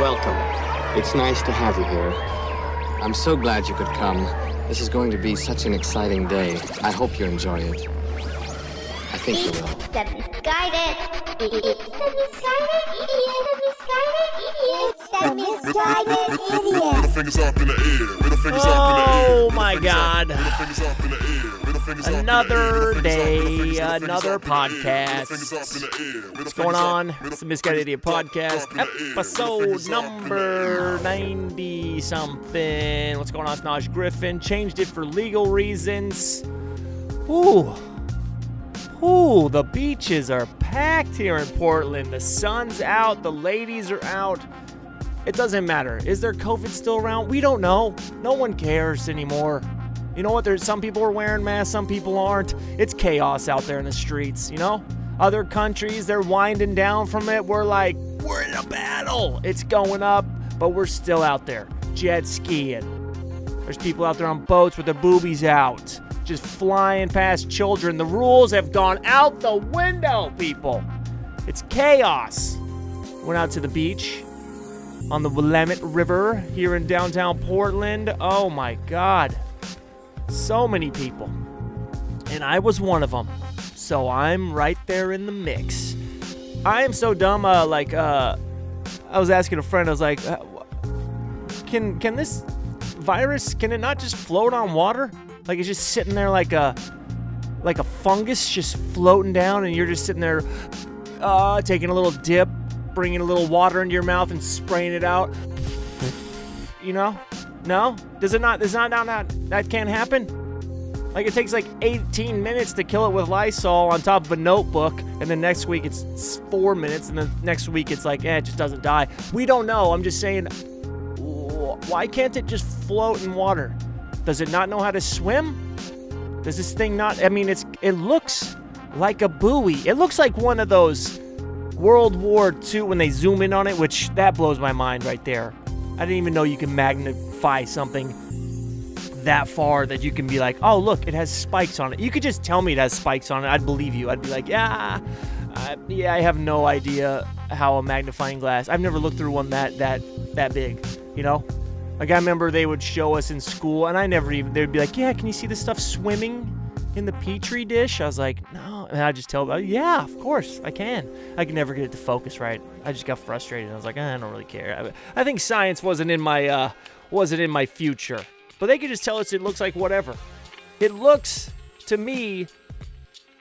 Welcome. It's nice to have you here. I'm so glad you could come. This is going to be such an exciting day. I hope you enjoy it. I think you will. Misguided idiot. The misguided idiot. The misguided idiot. The misguided oh Middle fingers up in the air. Middle fingers up in the air. Oh my. God. Middle fingers up in the air. Middle fingers up in the air. Another Middle fingers up, middle day, fingers, middle fingers another up in the air. Middle podcast. fingers up in the air. Middle What's going on? It's the Misguided Idiot Podcast, up in the air. Middle episode fingers up in the number 90 something. What's going on? It's Naj Griffin. Changed it for legal reasons. Ooh. Ooh, the beaches are packed here in Portland. The sun's out, the ladies are out. It doesn't matter. Is there COVID still around? We don't know. No one cares anymore. You know what? There's some people are wearing masks, some people aren't. It's chaos out there in the streets, you know? Other countries, they're winding down from it. We're like, we're in a battle. It's going up, but we're still out there jet skiing. There's people out there on boats with their boobies out, just flying past children. The rules have gone out the window, people. It's chaos. Went out to the beach on the Willamette River here in downtown Portland. Oh my God. So many people. And I was one of them. So I'm right there in the mix. I am so dumb. Uh, like, uh, I was asking a friend, I was like, uh, can, can this virus, can it not just float on water? Like it's just sitting there like a, like a fungus just floating down and you're just sitting there uh, taking a little dip, bringing a little water into your mouth and spraying it out. You know? No? Does it not? Does not now not that can't happen? Like it takes like 18 minutes to kill it with Lysol on top of a notebook, and then next week it's four minutes, and then next week it's like, eh, it just doesn't die. We don't know. I'm just saying, why can't it just float in water? Does it not know how to swim? Does this thing not? I mean, it's it looks like a buoy. It looks like one of those World War II when they zoom in on it, which that blows my mind right there. I didn't even know you can magnify something that far that you can be like, oh look, it has spikes on it. You could just tell me it has spikes on it. I'd believe you. I'd be like, yeah, uh, yeah. I have no idea how a magnifying glass. I've never looked through one that that that big. You know, like I remember they would show us in school, and I never even. They'd be like, yeah, can you see this stuff swimming in the petri dish? I was like, no, and I just tell them, yeah, of course I can. I can never get it to focus right. I just got frustrated. I was like, I don't really care. I, I think science wasn't in my uh, wasn't in my future. But they could just tell us it looks like whatever. It looks to me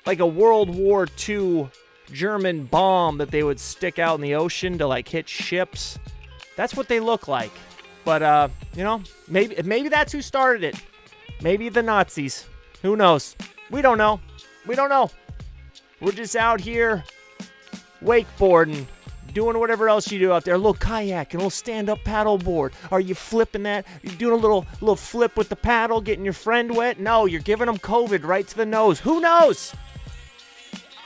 like a World War II German bomb that they would stick out in the ocean to like hit ships. That's what they look like. But uh, you know, maybe maybe that's who started it. Maybe the Nazis. Who knows? We don't know. We don't know. We're just out here wakeboarding, doing whatever else you do out there. A little kayak, a little stand-up paddle board. Are you flipping that? You doing a little little flip with the paddle, getting your friend wet? No, you're giving them COVID right to the nose. Who knows?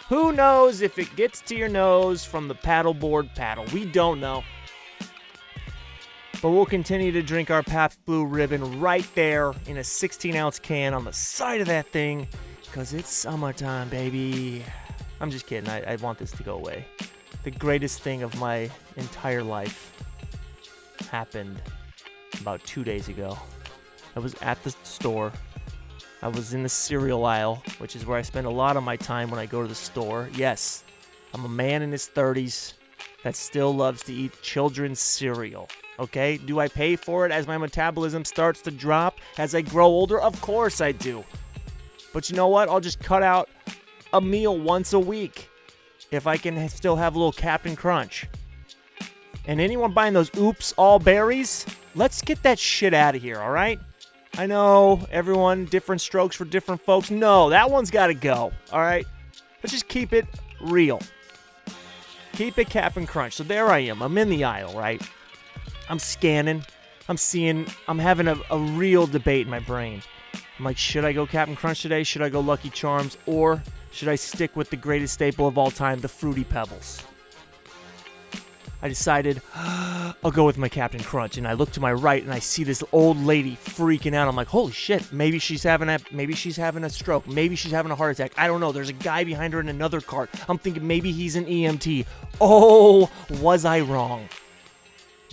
Who knows if it gets to your nose from the paddleboard paddle? We don't know. But we'll continue to drink our Pabst Blue Ribbon right there in a 16 ounce can on the side of that thing because it's summertime, baby. I'm just kidding. I, I want this to go away. The greatest thing of my entire life happened about two days ago. I was at the store. I was in the cereal aisle, which is where I spend a lot of my time when I go to the store. Yes, I'm a man in his 30s that still loves to eat children's cereal. Okay? Do I pay for it as my metabolism starts to drop as I grow older? Of course I do. But you know what? I'll just cut out a meal once a week if I can still have a little Captain Crunch. And anyone buying those oops all berries, let's get that shit out of here, all right? I know everyone, different strokes for different folks. No, that one's got to go, all right? Let's just keep it real. Keep it Captain Crunch. So there I am. I'm in the aisle, right? I'm scanning. I'm seeing, I'm having a, a real debate in my brain. I'm like, should I go Captain Crunch today? Should I go Lucky Charms? Or should I stick with the greatest staple of all time, the Fruity Pebbles? I decided I'll go with my Captain Crunch, and I look to my right and I see this old lady freaking out. I'm like, holy shit! Maybe she's having a maybe she's having a stroke. Maybe she's having a heart attack. I don't know. There's a guy behind her in another cart. I'm thinking maybe he's an EMT. Oh, was I wrong?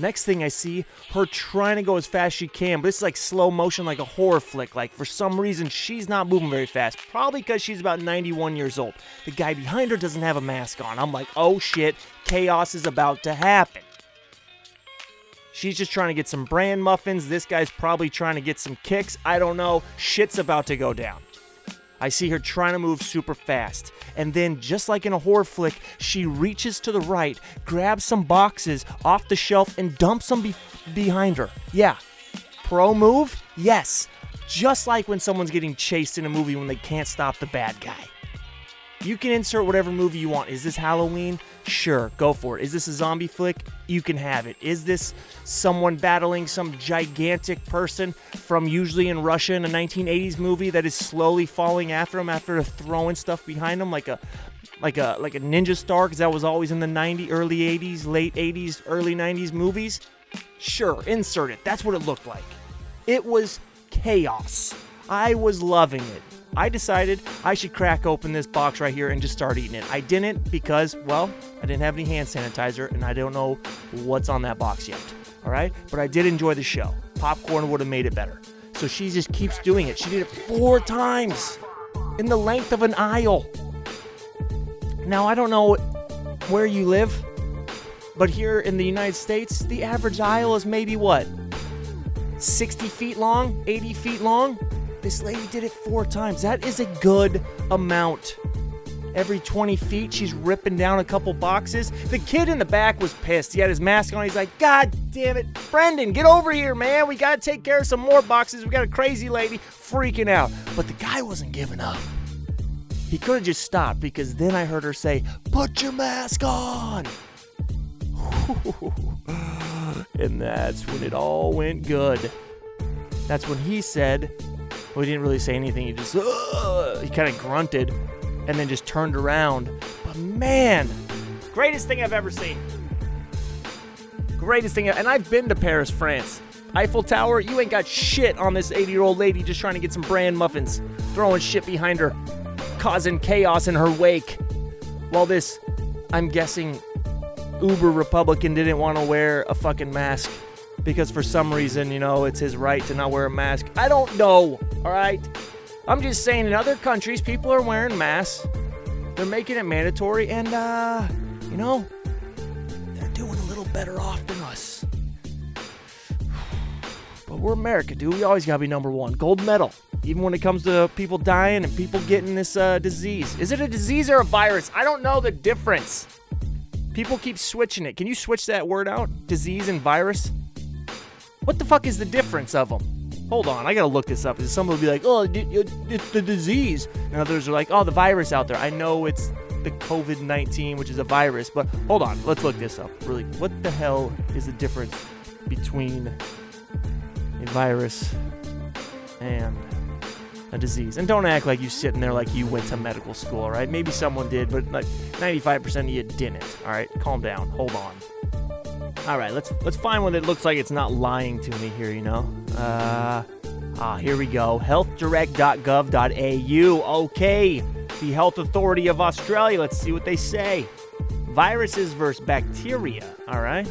Next thing I see, her trying to go as fast as she can, but it's like slow motion, like a horror flick. Like for some reason, she's not moving very fast. Probably because she's about 91 years old. The guy behind her doesn't have a mask on. I'm like, oh shit, chaos is about to happen. She's just trying to get some bran muffins. This guy's probably trying to get some kicks. I don't know. Shit's about to go down. I see her trying to move super fast. And then, just like in a horror flick, she reaches to the right, grabs some boxes off the shelf, and dumps them be- behind her. Yeah. Pro move? Yes. Just like when someone's getting chased in a movie when they can't stop the bad guy. You can insert whatever movie you want. Is this Halloween? Sure, go for it. Is this a zombie flick? You can have it. Is this someone battling some gigantic person from usually in Russia in a 1980s movie that is slowly falling after him after throwing stuff behind him like a like a like a ninja star because that was always in the 90s, early 80s, late 80s, early 90s movies? Sure, insert it. That's what it looked like. It was chaos. I was loving it. I decided I should crack open this box right here and just start eating it. I didn't because, well, I didn't have any hand sanitizer and I don't know what's on that box yet. All right? But I did enjoy the show. Popcorn would have made it better. So she just keeps doing it. She did it four times in the length of an aisle. Now, I don't know where you live, but here in the United States, the average aisle is maybe what? 60 feet long? 80 feet long? This lady did it four times. That is a good amount. Every 20 feet, she's ripping down a couple boxes. The kid in the back was pissed. He had his mask on. He's like, God damn it. Brendan, get over here, man. We got to take care of some more boxes. We got a crazy lady freaking out. But the guy wasn't giving up. He could have just stopped because then I heard her say, Put your mask on. and that's when it all went good. That's when he said, well, he didn't really say anything. He just, "Ugh," he kind of grunted and then just turned around. But man, greatest thing I've ever seen. Greatest thing. And I've been to Paris, France. Eiffel Tower, you ain't got shit on this 80 year old lady just trying to get some brand muffins, throwing shit behind her, causing chaos in her wake. While this, I'm guessing, uber Republican didn't want to wear a fucking mask because for some reason, you know, it's his right to not wear a mask. I don't know, all right? I'm just saying in other countries, people are wearing masks. They're making it mandatory, and, uh, you know, they're doing a little better off than us. But we're America, dude. We always gotta be number one. Gold medal. Even when it comes to people dying and people getting this uh, disease. Is it a disease or a virus? I don't know the difference. People keep switching it. Can you switch that word out? Disease and virus? What the fuck is the difference of them? Hold on, I gotta look this up. Someone will be like, oh, uh, it's the disease. And others are like, oh, the virus out there. I know it's the COVID 19, which is a virus, but hold on, let's look this up. Really, what the hell is the difference between a virus and a disease? And don't act like you sitting there like you went to medical school, right? Maybe someone did, but like 95% of you didn't, all right? Calm down, hold on. All right, let's let's find one that looks like it's not lying to me here. You know, uh, ah, here we go. Healthdirect.gov.au. Okay, the Health Authority of Australia. Let's see what they say. Viruses versus bacteria. All right.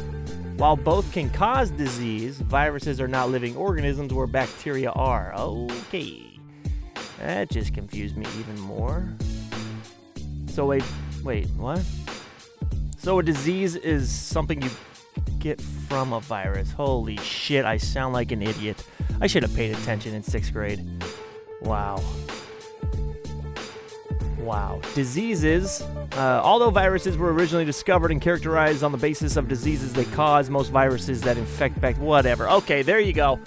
While both can cause disease, viruses are not living organisms where bacteria are. Okay, that just confused me even more. So wait, wait, what? So a disease is something you get from a virus. Holy shit, I sound like an idiot. I should have paid attention in sixth grade. Wow. Wow. Diseases. Uh, although viruses were originally discovered and characterized on the basis of diseases they cause, most viruses that infect back. Whatever. Okay, there you go.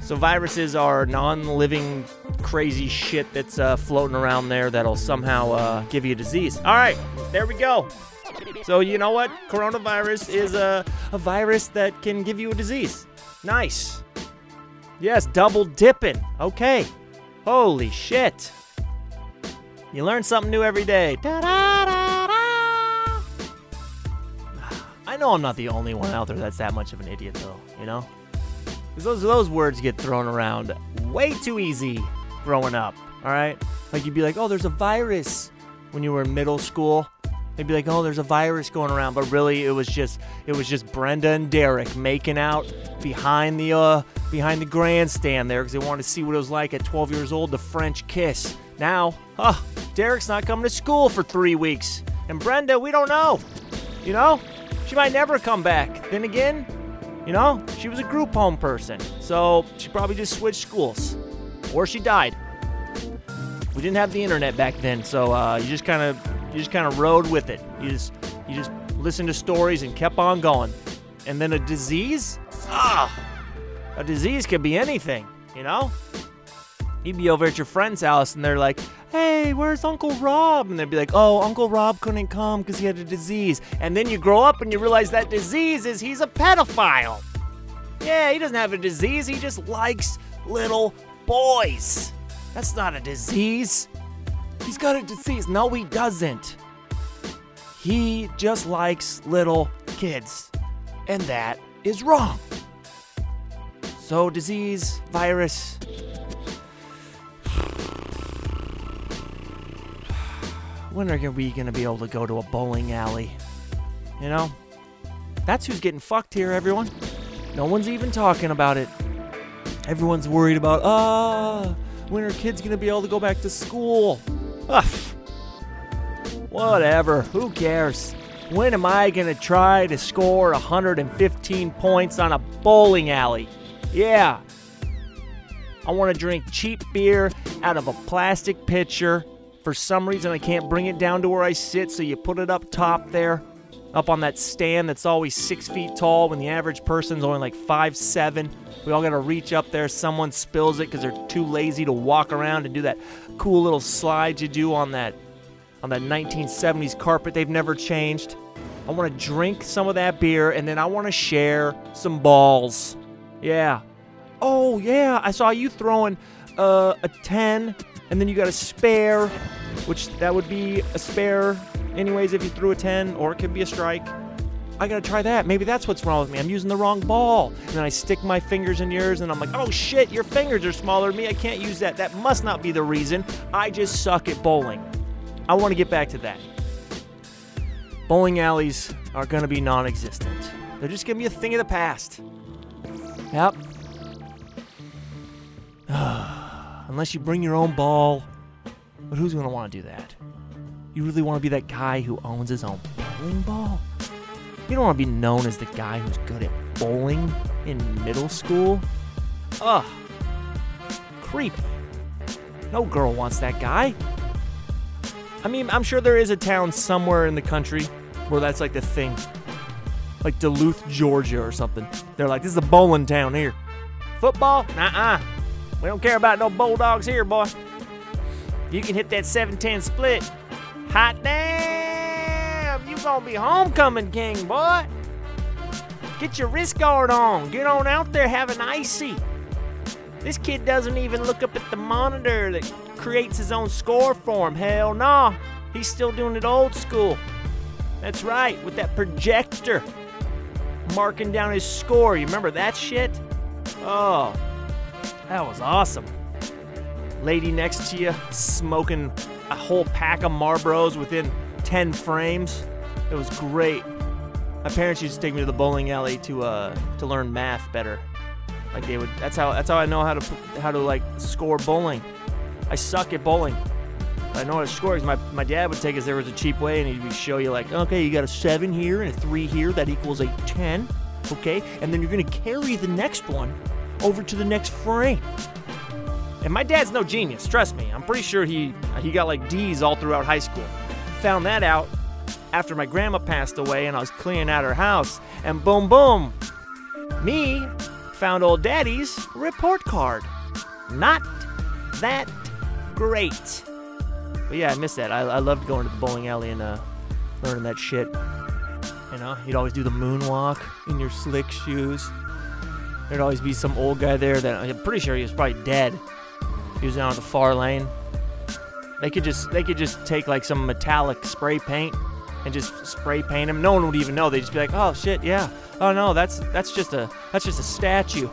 So viruses are non-living, crazy shit that's uh, floating around there that'll somehow uh, give you a disease. All right, there we go. So you know what? Coronavirus is a, a virus that can give you a disease. Nice. Yes, double dipping. Okay. Holy shit. You learn something new every day. I know I'm not the only one out there that's that much of an idiot, though, you know? Because those, those words get thrown around way too easy growing up, all right? Like you'd be like, oh, there's a virus when you were in middle school. They'd be like, "Oh, there's a virus going around," but really, it was just it was just Brenda and Derek making out behind the uh behind the grandstand there because they wanted to see what it was like at 12 years old, the French kiss. Now, huh? Derek's not coming to school for three weeks, and Brenda, we don't know. You know, she might never come back. Then again, you know, she was a group home person, so she probably just switched schools, or she died. We didn't have the internet back then, so uh, you just kind of you just kind of rode with it. You just you just listened to stories and kept on going. And then a disease? Ah, a disease could be anything, you know. You'd be over at your friend's house and they're like, "Hey, where's Uncle Rob?" And they'd be like, "Oh, Uncle Rob couldn't come because he had a disease." And then you grow up and you realize that disease is he's a pedophile. Yeah, he doesn't have a disease. He just likes little boys. That's not a disease. He's got a disease. No, he doesn't. He just likes little kids. And that is wrong. So, disease, virus. When are we going to be able to go to a bowling alley? You know? That's who's getting fucked here, everyone. No one's even talking about it. Everyone's worried about, ah, when are kids going to be able to go back to school? Ugh. Whatever, who cares? When am I gonna try to score 115 points on a bowling alley? Yeah. I wanna drink cheap beer out of a plastic pitcher. For some reason, I can't bring it down to where I sit, so you put it up top there, up on that stand that's always six feet tall when the average person's only like five seven. We all gotta reach up there. Someone spills it because they're too lazy to walk around and do that cool little slide you do on that on that 1970s carpet they've never changed. I want to drink some of that beer and then I want to share some balls. Yeah. Oh yeah, I saw you throwing uh, a 10 and then you got a spare, which that would be a spare anyways if you threw a 10 or it could be a strike. I gotta try that. Maybe that's what's wrong with me. I'm using the wrong ball. And then I stick my fingers in yours and I'm like, oh shit, your fingers are smaller than me. I can't use that. That must not be the reason. I just suck at bowling. I wanna get back to that. Bowling alleys are gonna be non existent, they're just gonna be a thing of the past. Yep. Unless you bring your own ball. But who's gonna wanna do that? You really wanna be that guy who owns his own bowling ball? You don't want to be known as the guy who's good at bowling in middle school. Ugh. Creep. No girl wants that guy. I mean, I'm sure there is a town somewhere in the country where that's like the thing. Like Duluth, Georgia or something. They're like, this is a bowling town here. Football? Nuh-uh. We don't care about no bulldogs here, boy. You can hit that 7-10 split. Hot damn! You gonna be homecoming king, boy. Get your wrist guard on. Get on out there, have an ICEE. This kid doesn't even look up at the monitor that creates his own score for him. Hell no. He's still doing it old school. That's right, with that projector. Marking down his score. You remember that shit? Oh, that was awesome. Lady next to you smoking a whole pack of Marlboros within 10 frames. It was great. My parents used to take me to the bowling alley to uh to learn math better. Like they would. That's how. That's how I know how to how to like score bowling. I suck at bowling. I know how to score because my, my dad would take us there was a cheap way and he would show you like, okay, you got a seven here and a three here. That equals a ten. Okay, and then you're gonna carry the next one over to the next frame. And my dad's no genius, trust me. I'm pretty sure he he got like D's all throughout high school. Found that out after my grandma passed away and I was cleaning out her house, and boom boom, me found old daddy's report card. Not that great. But yeah, I miss that. I, I loved going to the bowling alley and uh, learning that shit. You know, you'd always do the moonwalk in your slick shoes. There'd always be some old guy there that I'm pretty sure he was probably dead. He was down at the far lane. They could just they could just take like some metallic spray paint and just spray paint him. No one would even know. They'd just be like, "Oh shit, yeah. Oh no, that's that's just a that's just a statue.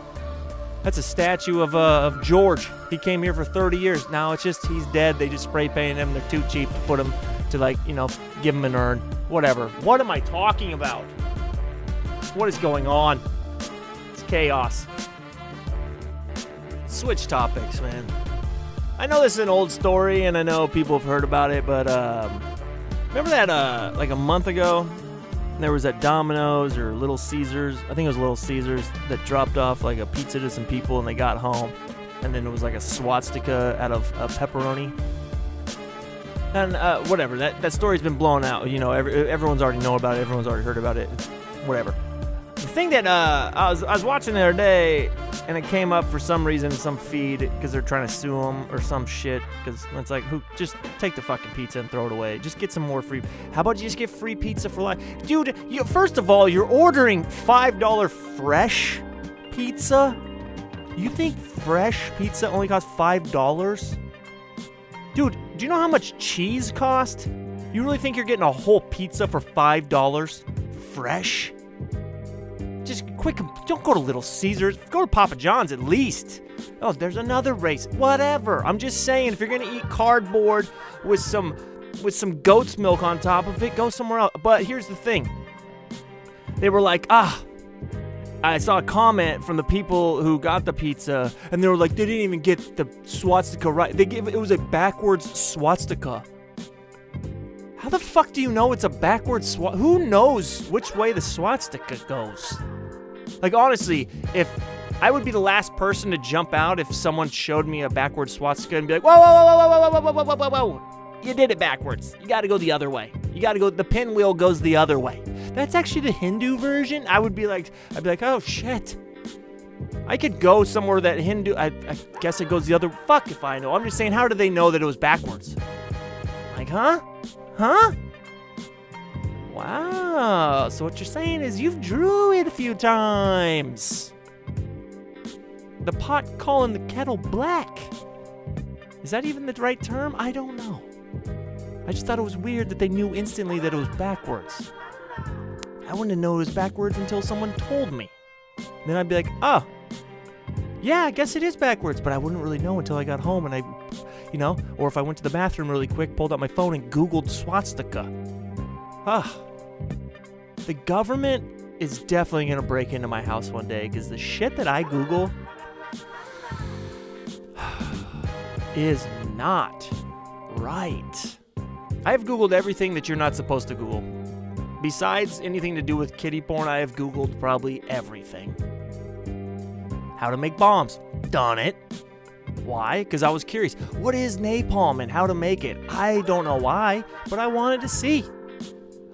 That's a statue of uh, of George. He came here for 30 years. Now it's just he's dead. They just spray painted him. They're too cheap to put him to like you know give him an urn, whatever. What am I talking about? What is going on? It's chaos. Switch topics, man. I know this is an old story, and I know people have heard about it, but um, remember that uh, like a month ago, there was that Domino's or Little Caesars. I think it was Little Caesars that dropped off like a pizza to some people, and they got home, and then it was like a swastika out of uh, pepperoni. And uh, whatever, that that story's been blown out. You know, every, everyone's already know about it. Everyone's already heard about it. Whatever. The thing that uh, I was I was watching the other day, and it came up for some reason some feed because they're trying to sue them or some shit. Because it's like, who just take the fucking pizza and throw it away. Just get some more free. How about you just get free pizza for life, dude? You, first of all, you're ordering five dollar fresh pizza. You think fresh pizza only costs five dollars? Dude, do you know how much cheese cost? You really think you're getting a whole pizza for five dollars? Fresh? Quick, don't go to Little Caesars. Go to Papa John's at least. Oh, there's another race. Whatever. I'm just saying, if you're gonna eat cardboard with some with some goat's milk on top of it, go somewhere else. But here's the thing. They were like, ah, I saw a comment from the people who got the pizza, and they were like, they didn't even get the swastika right. They gave it was a backwards swastika. How the fuck do you know it's a backwards swat? Who knows which way the swastika goes? Like honestly, if I would be the last person to jump out if someone showed me a backwards swastika and be like, whoa, whoa, whoa, whoa, whoa, whoa, whoa, whoa, whoa, whoa, whoa. You did it backwards. You got to go the other way. You got to go. The pinwheel goes the other way. That's actually the Hindu version. I would be like, I'd be like, oh shit. I could go somewhere that Hindu. I, I guess it goes the other. Fuck if I know. I'm just saying, how do they know that it was backwards? Like, huh? Huh? Wow. So what you're saying is you've drew it a few times. The pot calling the kettle black. Is that even the right term? I don't know. I just thought it was weird that they knew instantly that it was backwards. I wouldn't have known it was backwards until someone told me. Then I'd be like, oh, yeah, I guess it is backwards, but I wouldn't really know until I got home and I, you know, or if I went to the bathroom really quick, pulled out my phone and Googled swastika. Ah. The government is definitely going to break into my house one day because the shit that I Google is not right. I've Googled everything that you're not supposed to Google. Besides anything to do with kitty porn, I have Googled probably everything. How to make bombs. Done it. Why? Because I was curious. What is napalm and how to make it? I don't know why, but I wanted to see.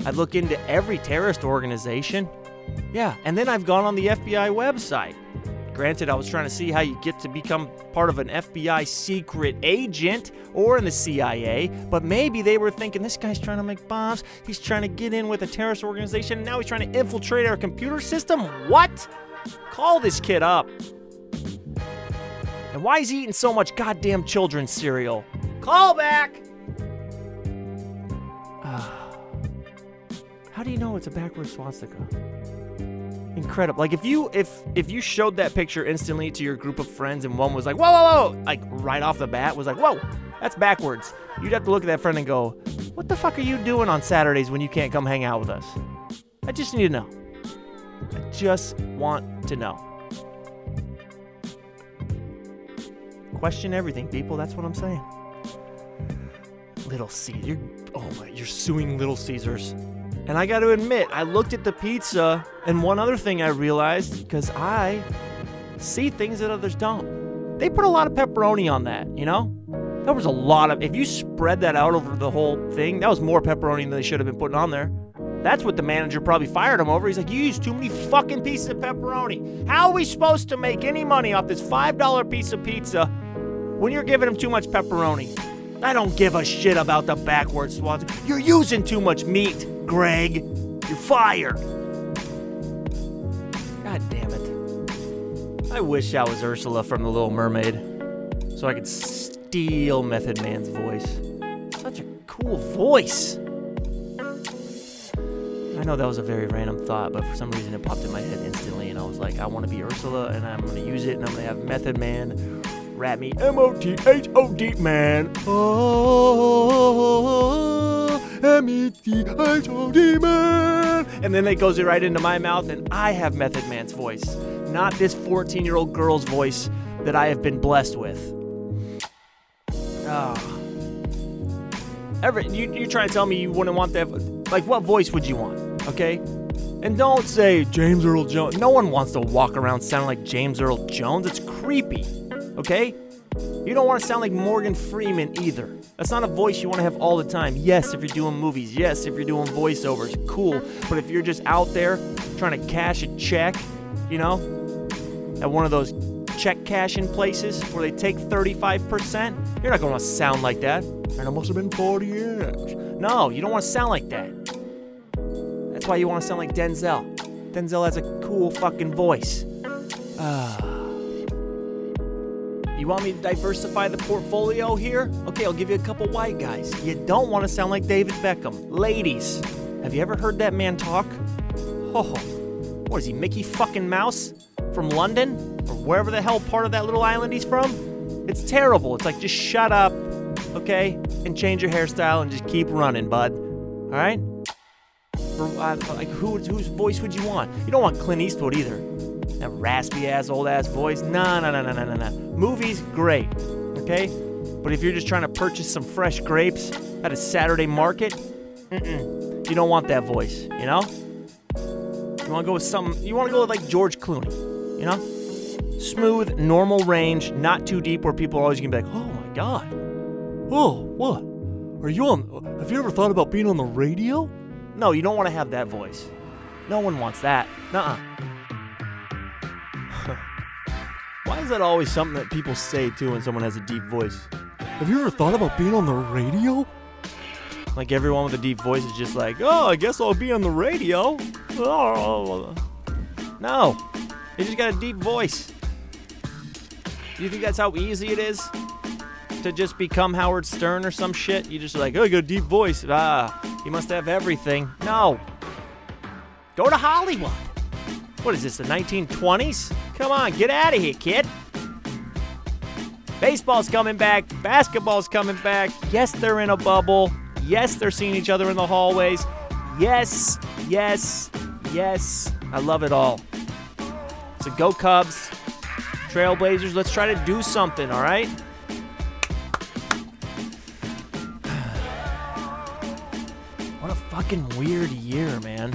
I look into every terrorist organization. Yeah, and then I've gone on the FBI website. Granted, I was trying to see how you get to become part of an FBI secret agent or in the CIA, but maybe they were thinking this guy's trying to make bombs, he's trying to get in with a terrorist organization, and now he's trying to infiltrate our computer system? What? Call this kid up. And why is he eating so much goddamn children's cereal? Call back! How do you know it's a backwards swastika? Incredible. Like if you if if you showed that picture instantly to your group of friends and one was like, whoa, whoa, whoa, like right off the bat was like, whoa, that's backwards. You'd have to look at that friend and go, what the fuck are you doing on Saturdays when you can't come hang out with us? I just need to know. I just want to know. Question everything, people. That's what I'm saying. Little Caesar. You're, oh my, you're suing Little Caesars. And I got to admit, I looked at the pizza, and one other thing I realized, because I see things that others don't. They put a lot of pepperoni on that, you know? There was a lot of, if you spread that out over the whole thing, that was more pepperoni than they should have been putting on there. That's what the manager probably fired him over. He's like, You use too many fucking pieces of pepperoni. How are we supposed to make any money off this $5 piece of pizza when you're giving him too much pepperoni? I don't give a shit about the backwards swats. You're using too much meat, Greg. You're fired. God damn it. I wish I was Ursula from The Little Mermaid so I could steal Method Man's voice. Such a cool voice. I know that was a very random thought, but for some reason it popped in my head instantly, and I was like, I want to be Ursula, and I'm going to use it, and I'm going to have Method Man rap me M O T H O D man. Oh, M-E-T-H-O-D man. And then it goes right into my mouth, and I have Method Man's voice, not this 14 year old girl's voice that I have been blessed with. Ah. Everett, you, you try to tell me you wouldn't want that. Like, what voice would you want? Okay? And don't say James Earl Jones. No one wants to walk around sounding like James Earl Jones. It's creepy. Okay? You don't want to sound like Morgan Freeman either. That's not a voice you want to have all the time. Yes, if you're doing movies. Yes, if you're doing voiceovers. Cool. But if you're just out there trying to cash a check, you know, at one of those check cashing places where they take 35%, you're not going to sound like that. And it must have been 40 years. No, you don't want to sound like that. That's why you want to sound like Denzel. Denzel has a cool fucking voice. Ah. You want me to diversify the portfolio here? Okay, I'll give you a couple white guys. You don't want to sound like David Beckham. Ladies, have you ever heard that man talk? Oh, what is he, Mickey fucking Mouse? From London? Or wherever the hell part of that little island he's from? It's terrible. It's like, just shut up, okay? And change your hairstyle and just keep running, bud. Alright? For, uh, like, who, whose voice would you want? You don't want Clint Eastwood either. That raspy ass, old ass voice. No, no, no, no, no, no, no. Movies, great. Okay? But if you're just trying to purchase some fresh grapes at a Saturday market, you don't want that voice, you know? You want to go with some, you want to go with like George Clooney, you know? Smooth, normal range, not too deep where people are always going to be like, oh my God. Oh, what? Are you on, have you ever thought about being on the radio? No, you don't want to have that voice. No one wants that. Nuh-uh. Why is that always something that people say too when someone has a deep voice? Have you ever thought about being on the radio? Like everyone with a deep voice is just like, oh, I guess I'll be on the radio. No, they just got a deep voice. Do you think that's how easy it is to just become Howard Stern or some shit? You just like, oh, you got a deep voice. Ah, he must have everything. No. Go to Hollywood. What is this, the 1920s? Come on, get out of here, kid. Baseball's coming back. Basketball's coming back. Yes, they're in a bubble. Yes, they're seeing each other in the hallways. Yes, yes, yes. I love it all. So go Cubs. Trailblazers, let's try to do something, all right? What a fucking weird year, man.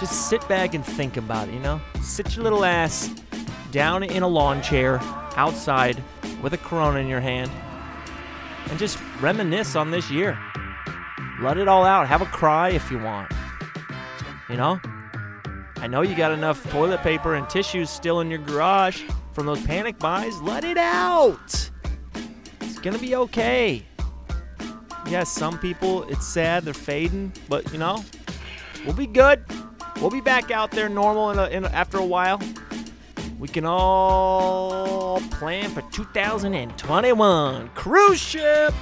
Just sit back and think about it, you know? Sit your little ass down in a lawn chair outside with a corona in your hand and just reminisce on this year. Let it all out. Have a cry if you want. You know? I know you got enough toilet paper and tissues still in your garage from those panic buys. Let it out. It's going to be okay. Yes, some people, it's sad, they're fading, but you know, we'll be good. We'll be back out there normal in a, in a, after a while. We can all plan for 2021 cruise ship.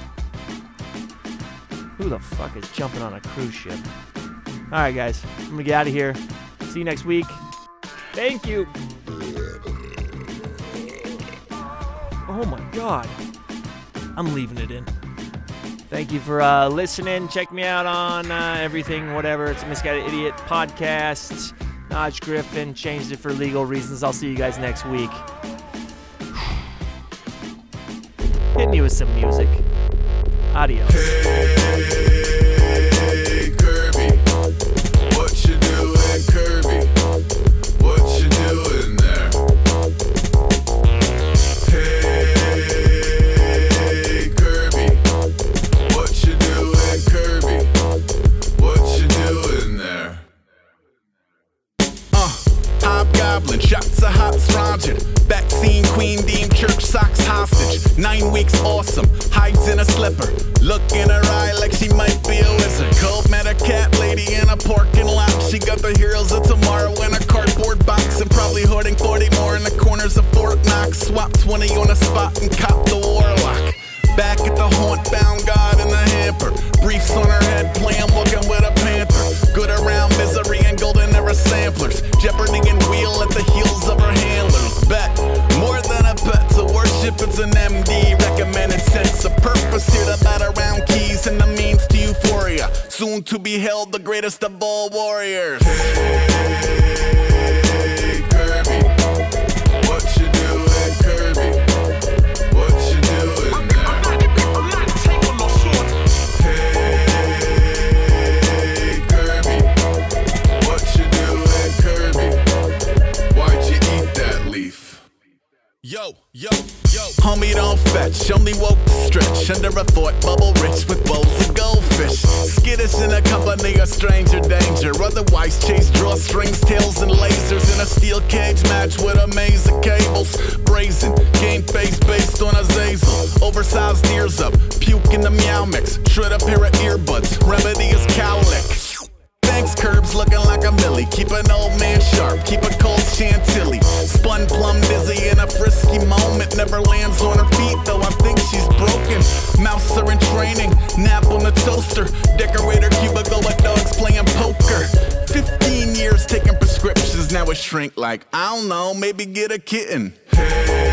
Who the fuck is jumping on a cruise ship? All right, guys, I'm gonna get out of here. See you next week. Thank you. Oh my god, I'm leaving it in. Thank you for uh, listening. Check me out on uh, everything, whatever. It's a Misguided Idiot podcast. Naj Griffin changed it for legal reasons. I'll see you guys next week. Hit me with some music. Adios. Hey, shots of hot strontium. Vaccine queen deemed church socks hostage. Nine weeks awesome, hides in a slipper. Look in her eye like she might be a wizard. Cold met a cat lady in a parking lot. She got the heroes of tomorrow in a cardboard box. And probably hoarding 40 more in the corners of Fort Knox. Swap 20 on a spot and cop the warlock. Back at the haunt, bound God in the hamper. Briefs on her head, playing walking with a panther. Good around misery and golden of samplers, jeoparding and wheel at the heels of her handlers. Bet more than a bet to worship, it's an MD recommended sense of purpose here to bat around keys and the means to euphoria. Soon to be held the greatest of all warriors. Hey. never thought, would shrink like, I don't know, maybe get a kitten. Hey.